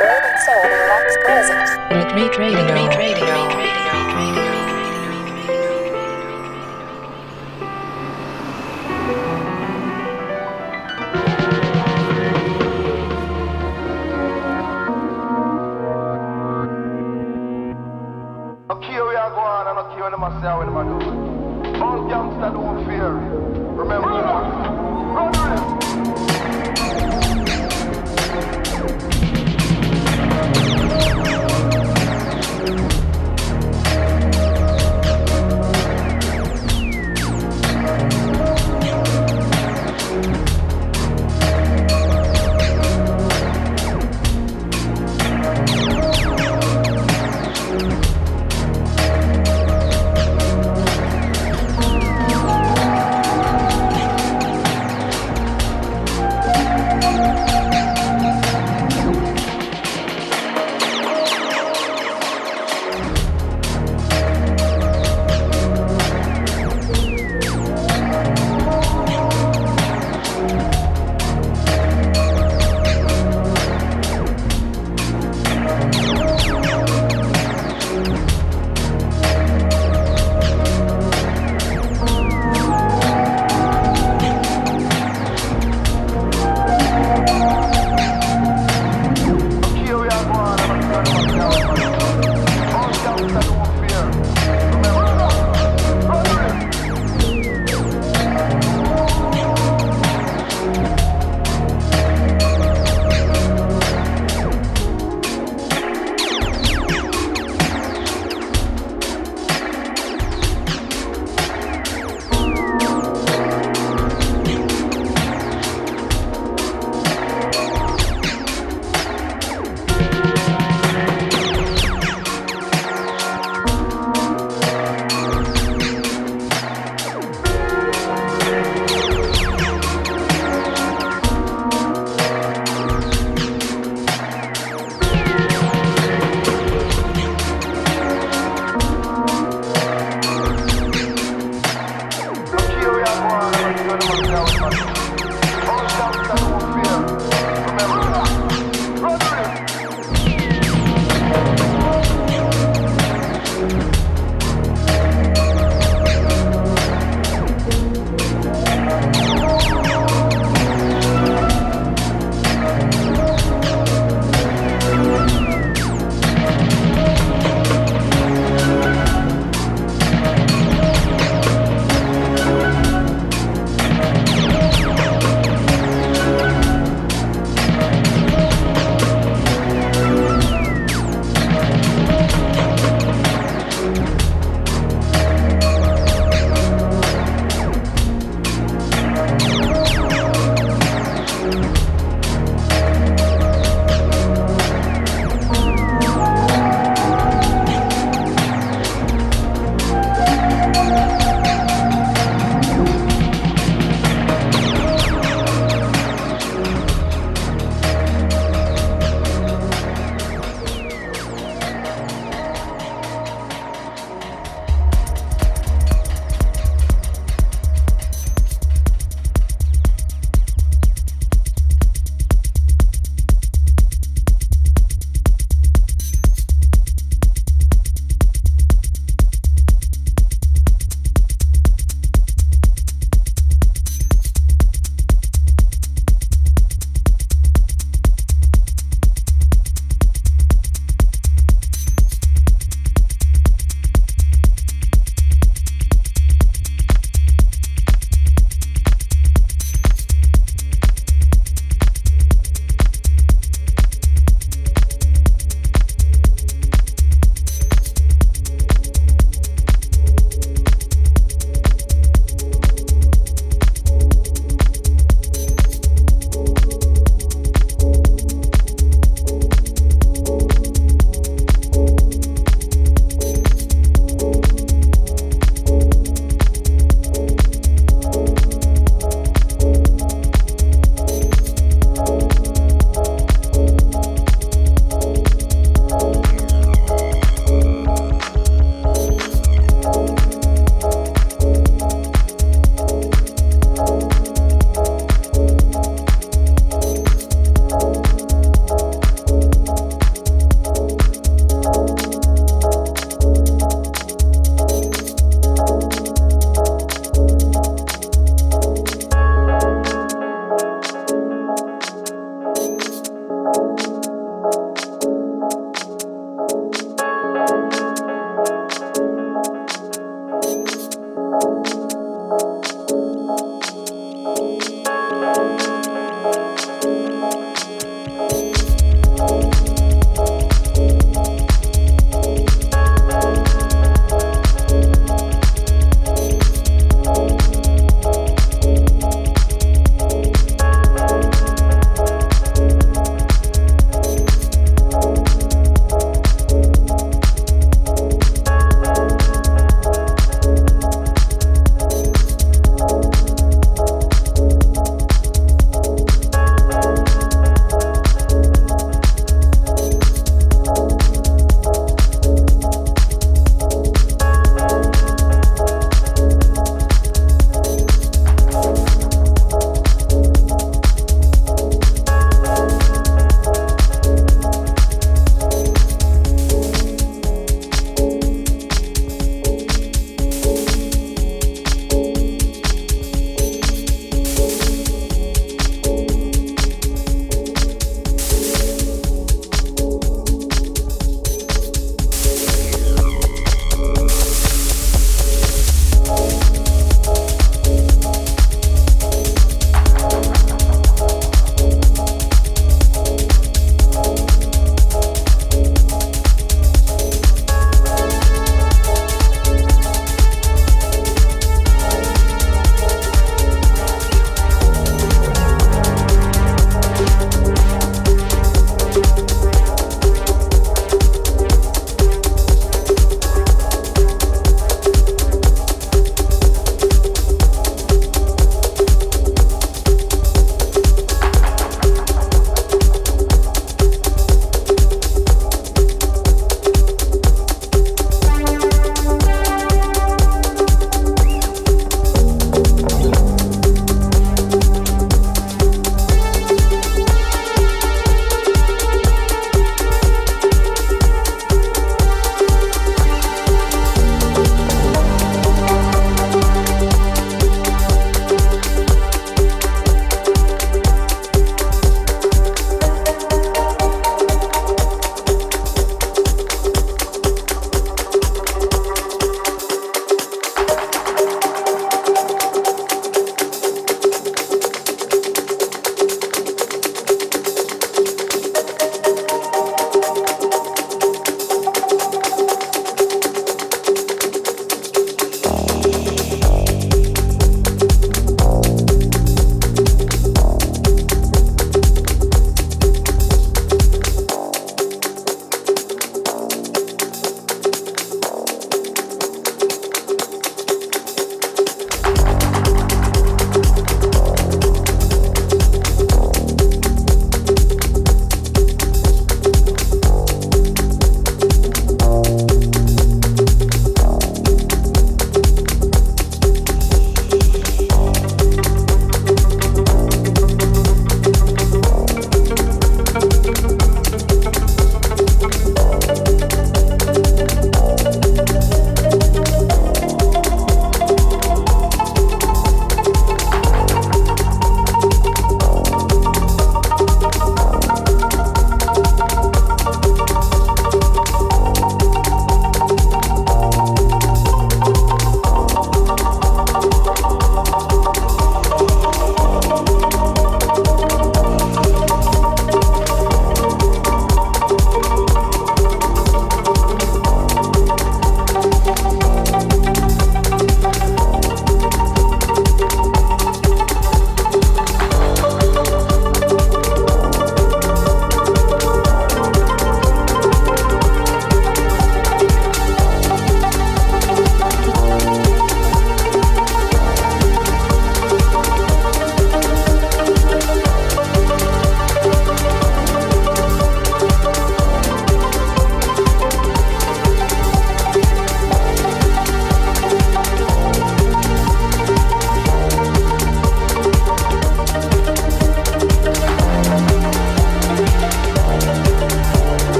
Urban Soul Deluxe presents Retreat Radio. Retreat Radio.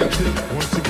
Once again.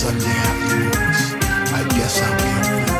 Sunday afternoons. I guess I'll be a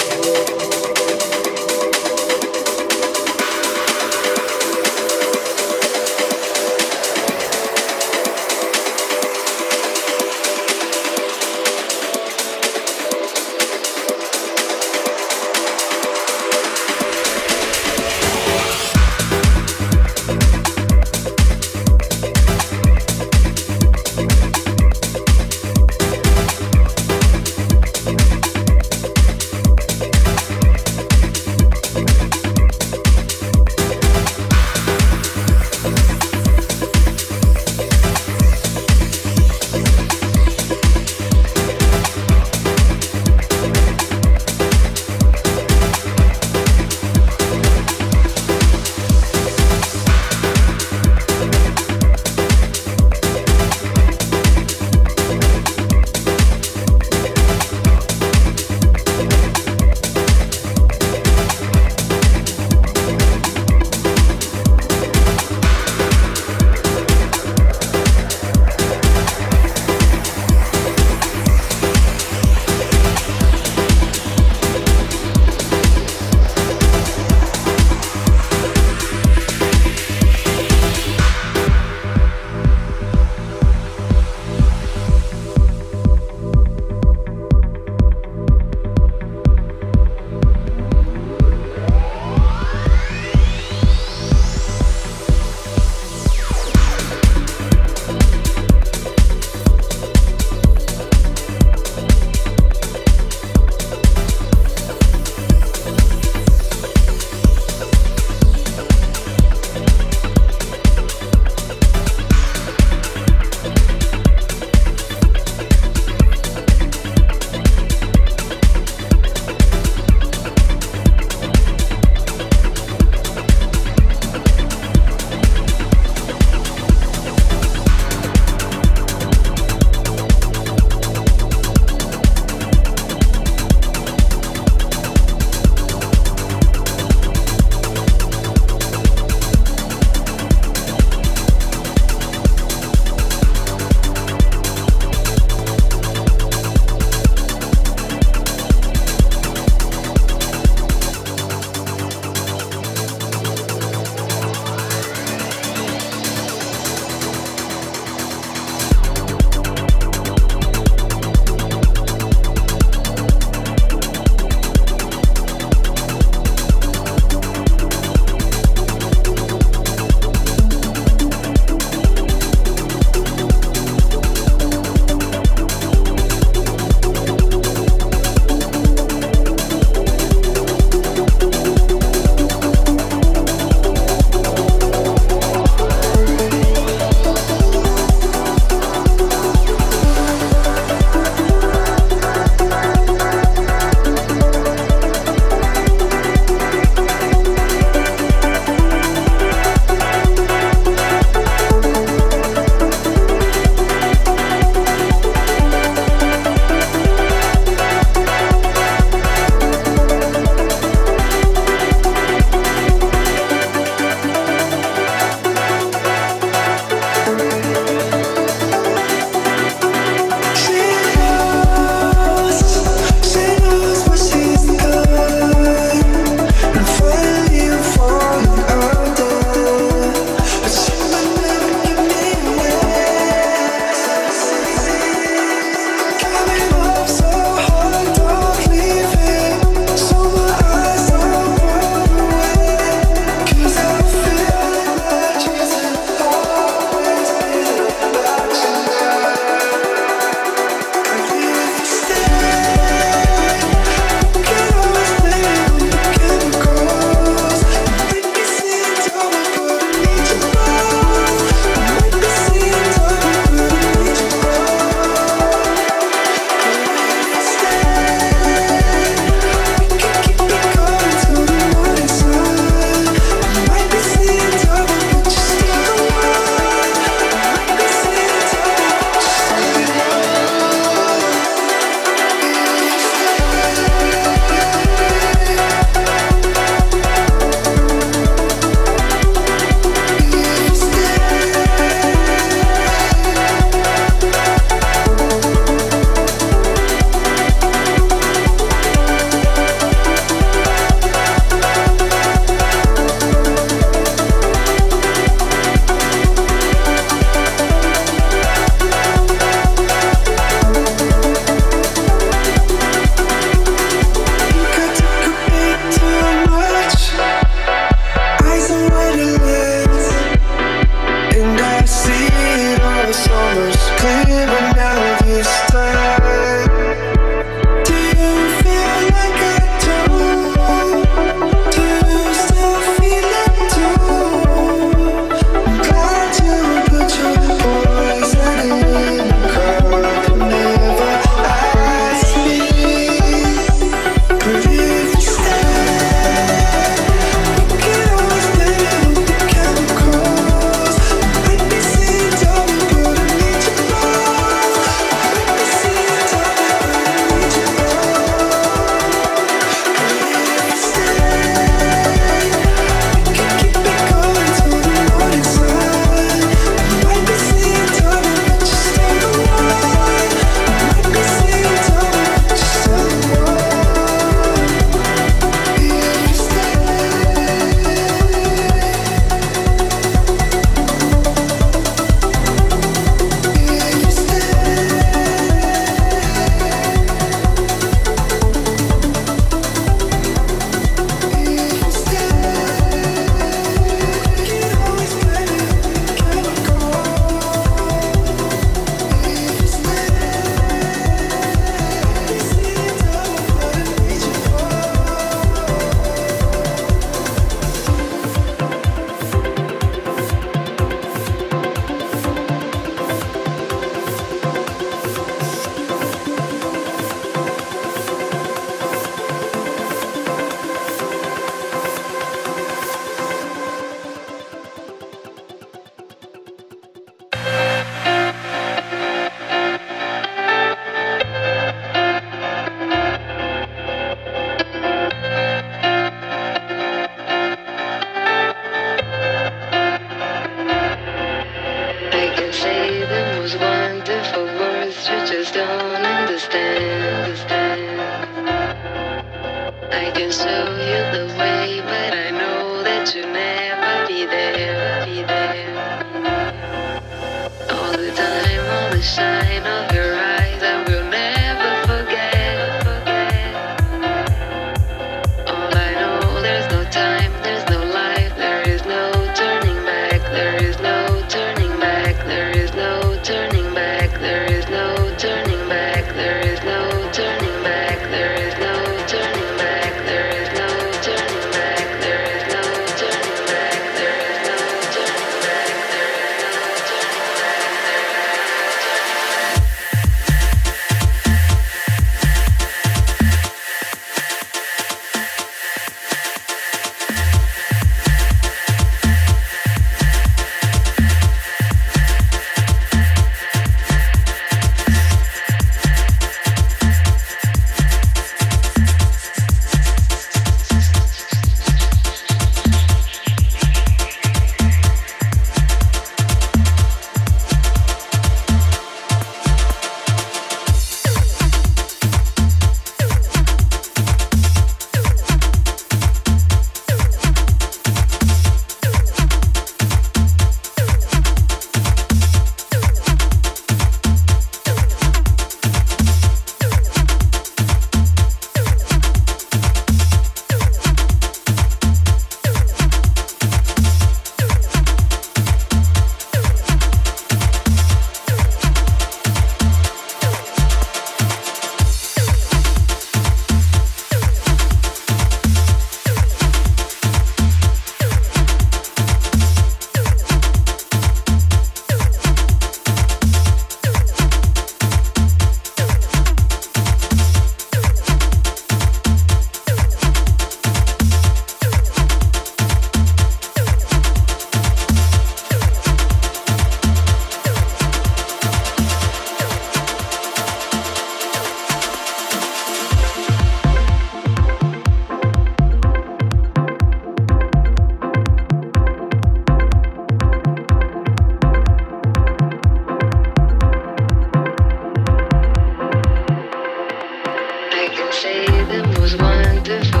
say that was wonderful.